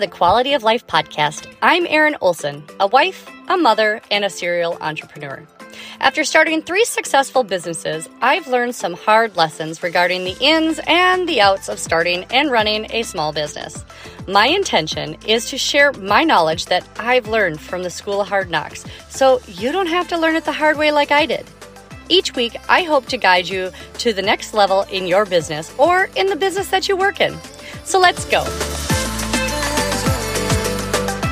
the Quality of Life podcast. I'm Erin Olson, a wife, a mother, and a serial entrepreneur. After starting three successful businesses, I've learned some hard lessons regarding the ins and the outs of starting and running a small business. My intention is to share my knowledge that I've learned from the School of Hard Knocks, so you don't have to learn it the hard way like I did. Each week, I hope to guide you to the next level in your business or in the business that you work in. So let's go.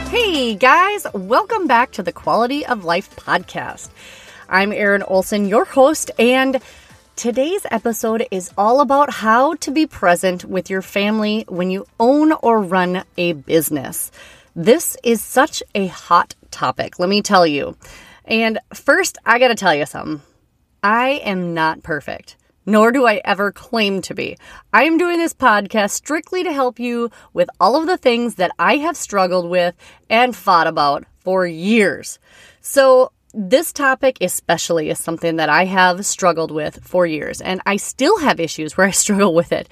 Hey guys, welcome back to the Quality of Life podcast. I'm Erin Olson, your host, and today's episode is all about how to be present with your family when you own or run a business. This is such a hot topic, let me tell you. And first, I gotta tell you something. I am not perfect nor do I ever claim to be. I am doing this podcast strictly to help you with all of the things that I have struggled with and fought about for years. So, this topic, especially, is something that I have struggled with for years, and I still have issues where I struggle with it.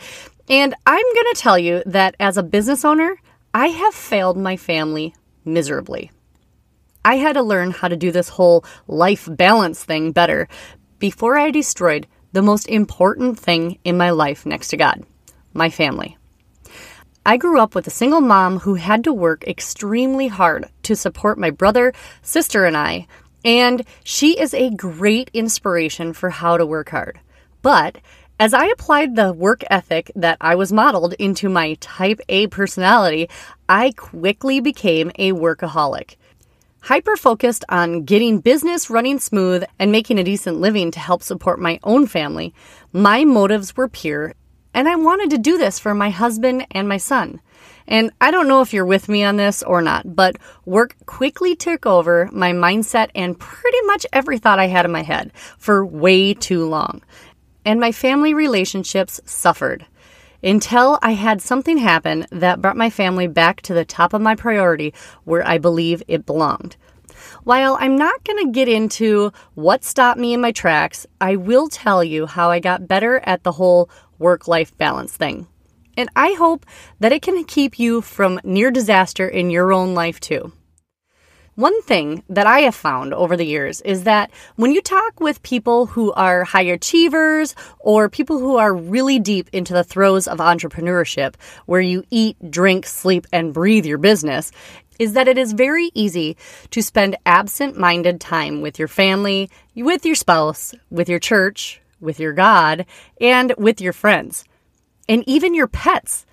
And I'm going to tell you that as a business owner, I have failed my family miserably. I had to learn how to do this whole life balance thing better before I destroyed the most important thing in my life next to God my family. I grew up with a single mom who had to work extremely hard to support my brother, sister, and I, and she is a great inspiration for how to work hard. But as I applied the work ethic that I was modeled into my type A personality, I quickly became a workaholic hyper focused on getting business running smooth and making a decent living to help support my own family, my motives were pure, and I wanted to do this for my husband and my son. And I don't know if you're with me on this or not, but work quickly took over my mindset and pretty much every thought I had in my head for way too long. And my family relationships suffered until I had something happen that brought my family back to the top of my priority where I believe it belonged. While I'm not going to get into what stopped me in my tracks, I will tell you how I got better at the whole work life balance thing. And I hope that it can keep you from near disaster in your own life too. One thing that I have found over the years is that when you talk with people who are high achievers or people who are really deep into the throes of entrepreneurship, where you eat, drink, sleep, and breathe your business, is that it is very easy to spend absent minded time with your family, with your spouse, with your church, with your God, and with your friends, and even your pets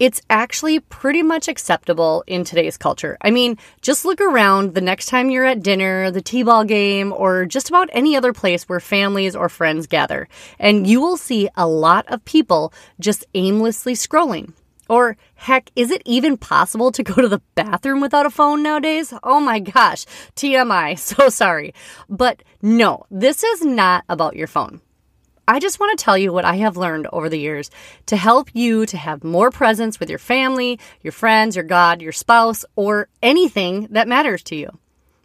it's actually pretty much acceptable in today's culture. I mean, just look around the next time you're at dinner, the T ball game, or just about any other place where families or friends gather, and you will see a lot of people just aimlessly scrolling. Or heck, is it even possible to go to the bathroom without a phone nowadays? Oh my gosh, TMI, so sorry. But no, this is not about your phone. I just want to tell you what I have learned over the years to help you to have more presence with your family, your friends, your God, your spouse, or anything that matters to you.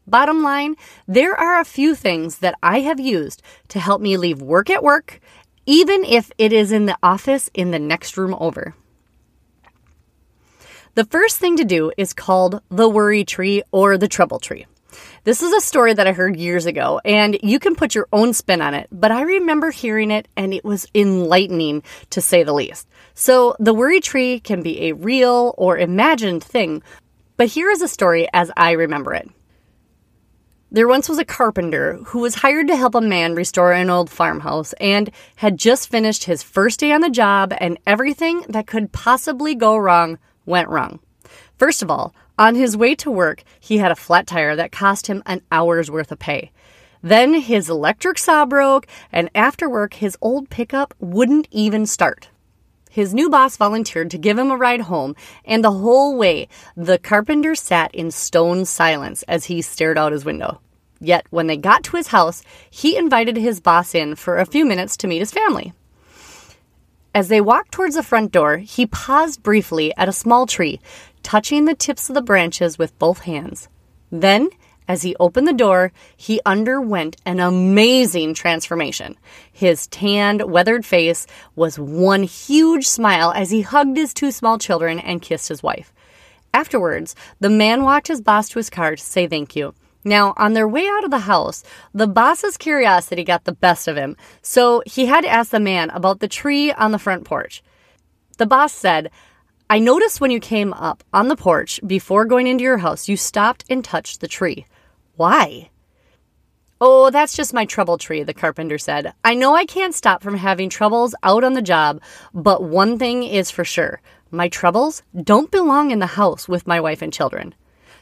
Bottom line, there are a few things that I have used to help me leave work at work, even if it is in the office in the next room over. The first thing to do is called the worry tree or the trouble tree. This is a story that I heard years ago, and you can put your own spin on it, but I remember hearing it and it was enlightening to say the least. So, the worry tree can be a real or imagined thing, but here is a story as I remember it. There once was a carpenter who was hired to help a man restore an old farmhouse and had just finished his first day on the job, and everything that could possibly go wrong went wrong. First of all, on his way to work, he had a flat tire that cost him an hour's worth of pay. Then his electric saw broke, and after work, his old pickup wouldn't even start. His new boss volunteered to give him a ride home, and the whole way, the carpenter sat in stone silence as he stared out his window. Yet, when they got to his house, he invited his boss in for a few minutes to meet his family. As they walked towards the front door, he paused briefly at a small tree, touching the tips of the branches with both hands. Then, as he opened the door, he underwent an amazing transformation. His tanned, weathered face was one huge smile as he hugged his two small children and kissed his wife. Afterwards, the man walked his boss to his car to say thank you. Now, on their way out of the house, the boss's curiosity got the best of him, so he had to ask the man about the tree on the front porch. The boss said, I noticed when you came up on the porch before going into your house, you stopped and touched the tree. Why? Oh, that's just my trouble tree, the carpenter said. I know I can't stop from having troubles out on the job, but one thing is for sure my troubles don't belong in the house with my wife and children.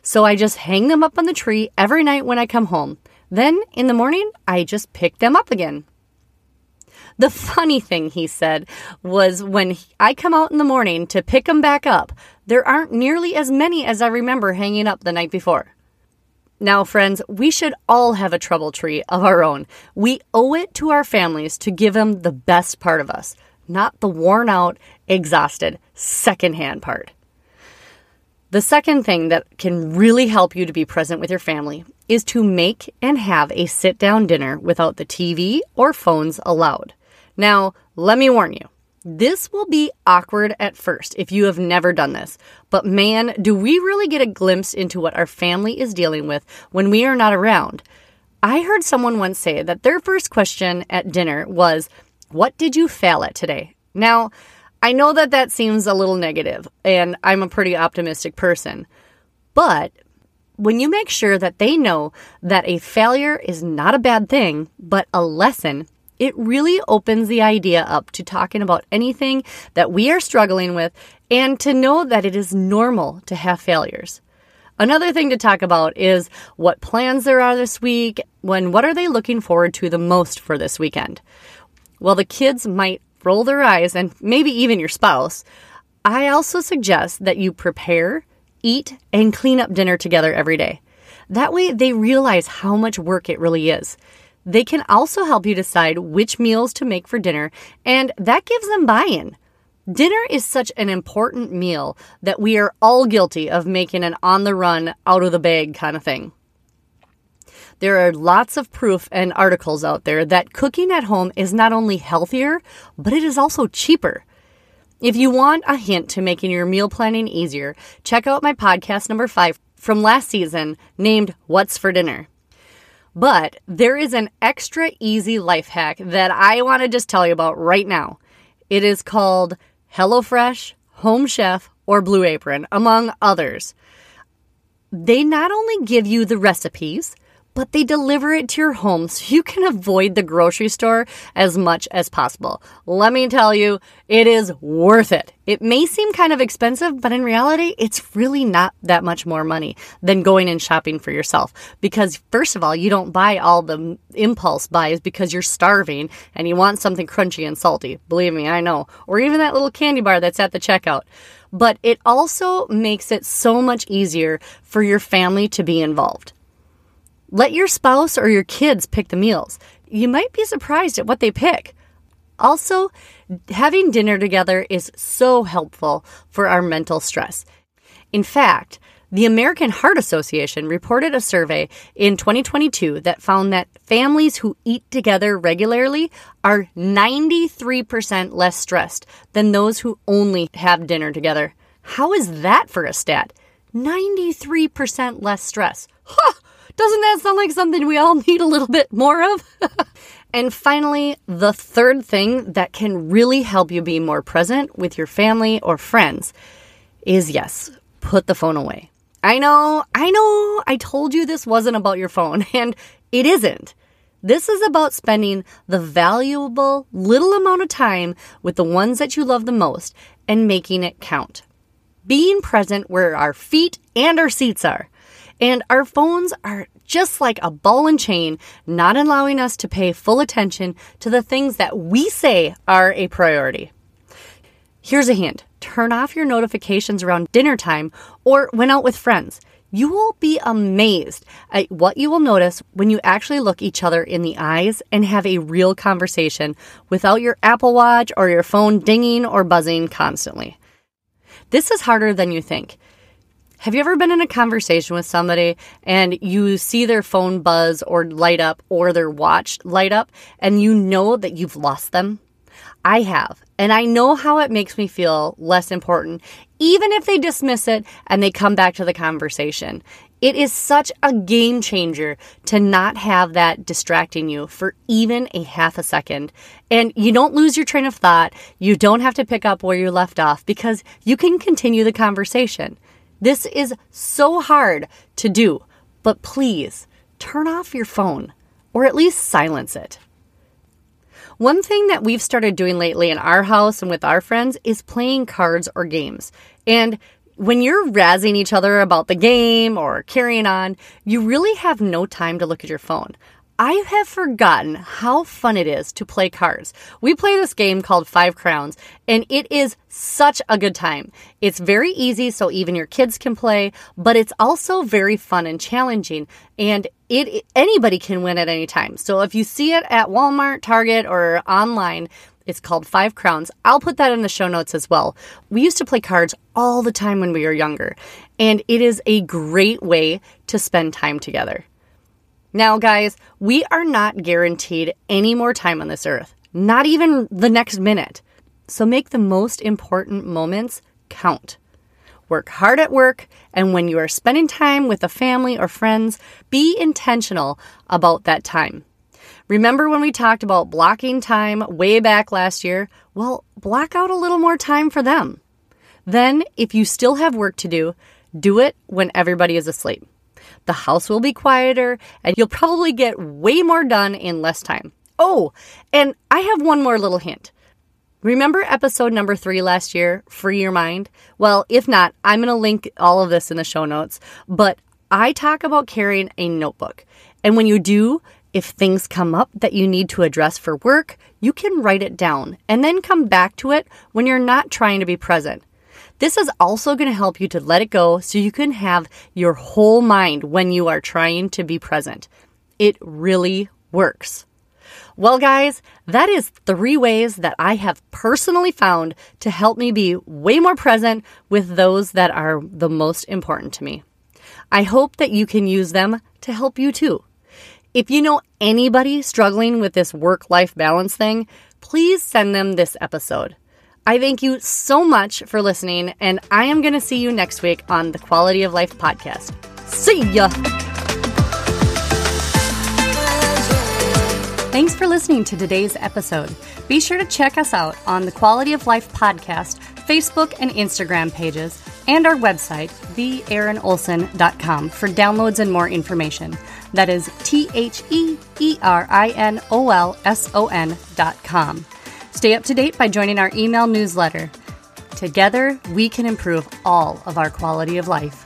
So I just hang them up on the tree every night when I come home. Then in the morning, I just pick them up again. The funny thing, he said, was when I come out in the morning to pick them back up, there aren't nearly as many as I remember hanging up the night before. Now, friends, we should all have a trouble tree of our own. We owe it to our families to give them the best part of us, not the worn out, exhausted, secondhand part. The second thing that can really help you to be present with your family is to make and have a sit down dinner without the TV or phones allowed. Now, let me warn you. This will be awkward at first if you have never done this, but man, do we really get a glimpse into what our family is dealing with when we are not around. I heard someone once say that their first question at dinner was, What did you fail at today? Now, I know that that seems a little negative, and I'm a pretty optimistic person, but when you make sure that they know that a failure is not a bad thing, but a lesson, it really opens the idea up to talking about anything that we are struggling with and to know that it is normal to have failures. Another thing to talk about is what plans there are this week, when what are they looking forward to the most for this weekend? Well, the kids might roll their eyes and maybe even your spouse. I also suggest that you prepare, eat, and clean up dinner together every day. That way they realize how much work it really is. They can also help you decide which meals to make for dinner, and that gives them buy in. Dinner is such an important meal that we are all guilty of making an on the run, out of the bag kind of thing. There are lots of proof and articles out there that cooking at home is not only healthier, but it is also cheaper. If you want a hint to making your meal planning easier, check out my podcast number five from last season named What's for Dinner. But there is an extra easy life hack that I want to just tell you about right now. It is called HelloFresh, Home Chef, or Blue Apron, among others. They not only give you the recipes, but they deliver it to your home so you can avoid the grocery store as much as possible. Let me tell you, it is worth it. It may seem kind of expensive, but in reality, it's really not that much more money than going and shopping for yourself. Because, first of all, you don't buy all the impulse buys because you're starving and you want something crunchy and salty. Believe me, I know. Or even that little candy bar that's at the checkout. But it also makes it so much easier for your family to be involved. Let your spouse or your kids pick the meals. You might be surprised at what they pick. Also, having dinner together is so helpful for our mental stress. In fact, the American Heart Association reported a survey in 2022 that found that families who eat together regularly are 93% less stressed than those who only have dinner together. How is that for a stat? 93% less stress. Huh! Doesn't that sound like something we all need a little bit more of? and finally, the third thing that can really help you be more present with your family or friends is yes, put the phone away. I know, I know, I told you this wasn't about your phone, and it isn't. This is about spending the valuable little amount of time with the ones that you love the most and making it count. Being present where our feet and our seats are. And our phones are just like a ball and chain, not allowing us to pay full attention to the things that we say are a priority. Here's a hint turn off your notifications around dinner time or when out with friends. You will be amazed at what you will notice when you actually look each other in the eyes and have a real conversation without your Apple Watch or your phone dinging or buzzing constantly. This is harder than you think. Have you ever been in a conversation with somebody and you see their phone buzz or light up or their watch light up and you know that you've lost them? I have, and I know how it makes me feel less important, even if they dismiss it and they come back to the conversation. It is such a game changer to not have that distracting you for even a half a second. And you don't lose your train of thought. You don't have to pick up where you left off because you can continue the conversation. This is so hard to do, but please turn off your phone or at least silence it. One thing that we've started doing lately in our house and with our friends is playing cards or games. And when you're razzing each other about the game or carrying on, you really have no time to look at your phone. I have forgotten how fun it is to play cards. We play this game called Five Crowns, and it is such a good time. It's very easy, so even your kids can play, but it's also very fun and challenging, and it anybody can win at any time. So if you see it at Walmart, Target, or online, it's called Five Crowns. I'll put that in the show notes as well. We used to play cards all the time when we were younger, and it is a great way to spend time together. Now, guys, we are not guaranteed any more time on this earth, not even the next minute. So make the most important moments count. Work hard at work, and when you are spending time with a family or friends, be intentional about that time. Remember when we talked about blocking time way back last year? Well, block out a little more time for them. Then, if you still have work to do, do it when everybody is asleep the house will be quieter, and you'll probably get way more done in less time. Oh, and I have one more little hint. Remember episode number three last year, Free Your Mind? Well, if not, I'm going to link all of this in the show notes. But I talk about carrying a notebook. And when you do, if things come up that you need to address for work, you can write it down and then come back to it when you're not trying to be present. This is also going to help you to let it go so you can have your whole mind when you are trying to be present. It really works. Well, guys, that is three ways that I have personally found to help me be way more present with those that are the most important to me. I hope that you can use them to help you too. If you know anybody struggling with this work life balance thing, please send them this episode. I thank you so much for listening, and I am going to see you next week on the Quality of Life podcast. See ya! Thanks for listening to today's episode. Be sure to check us out on the Quality of Life podcast, Facebook and Instagram pages, and our website, theerinolson.com, for downloads and more information. That is T H E E R I N O L S O N.com. Stay up to date by joining our email newsletter. Together, we can improve all of our quality of life.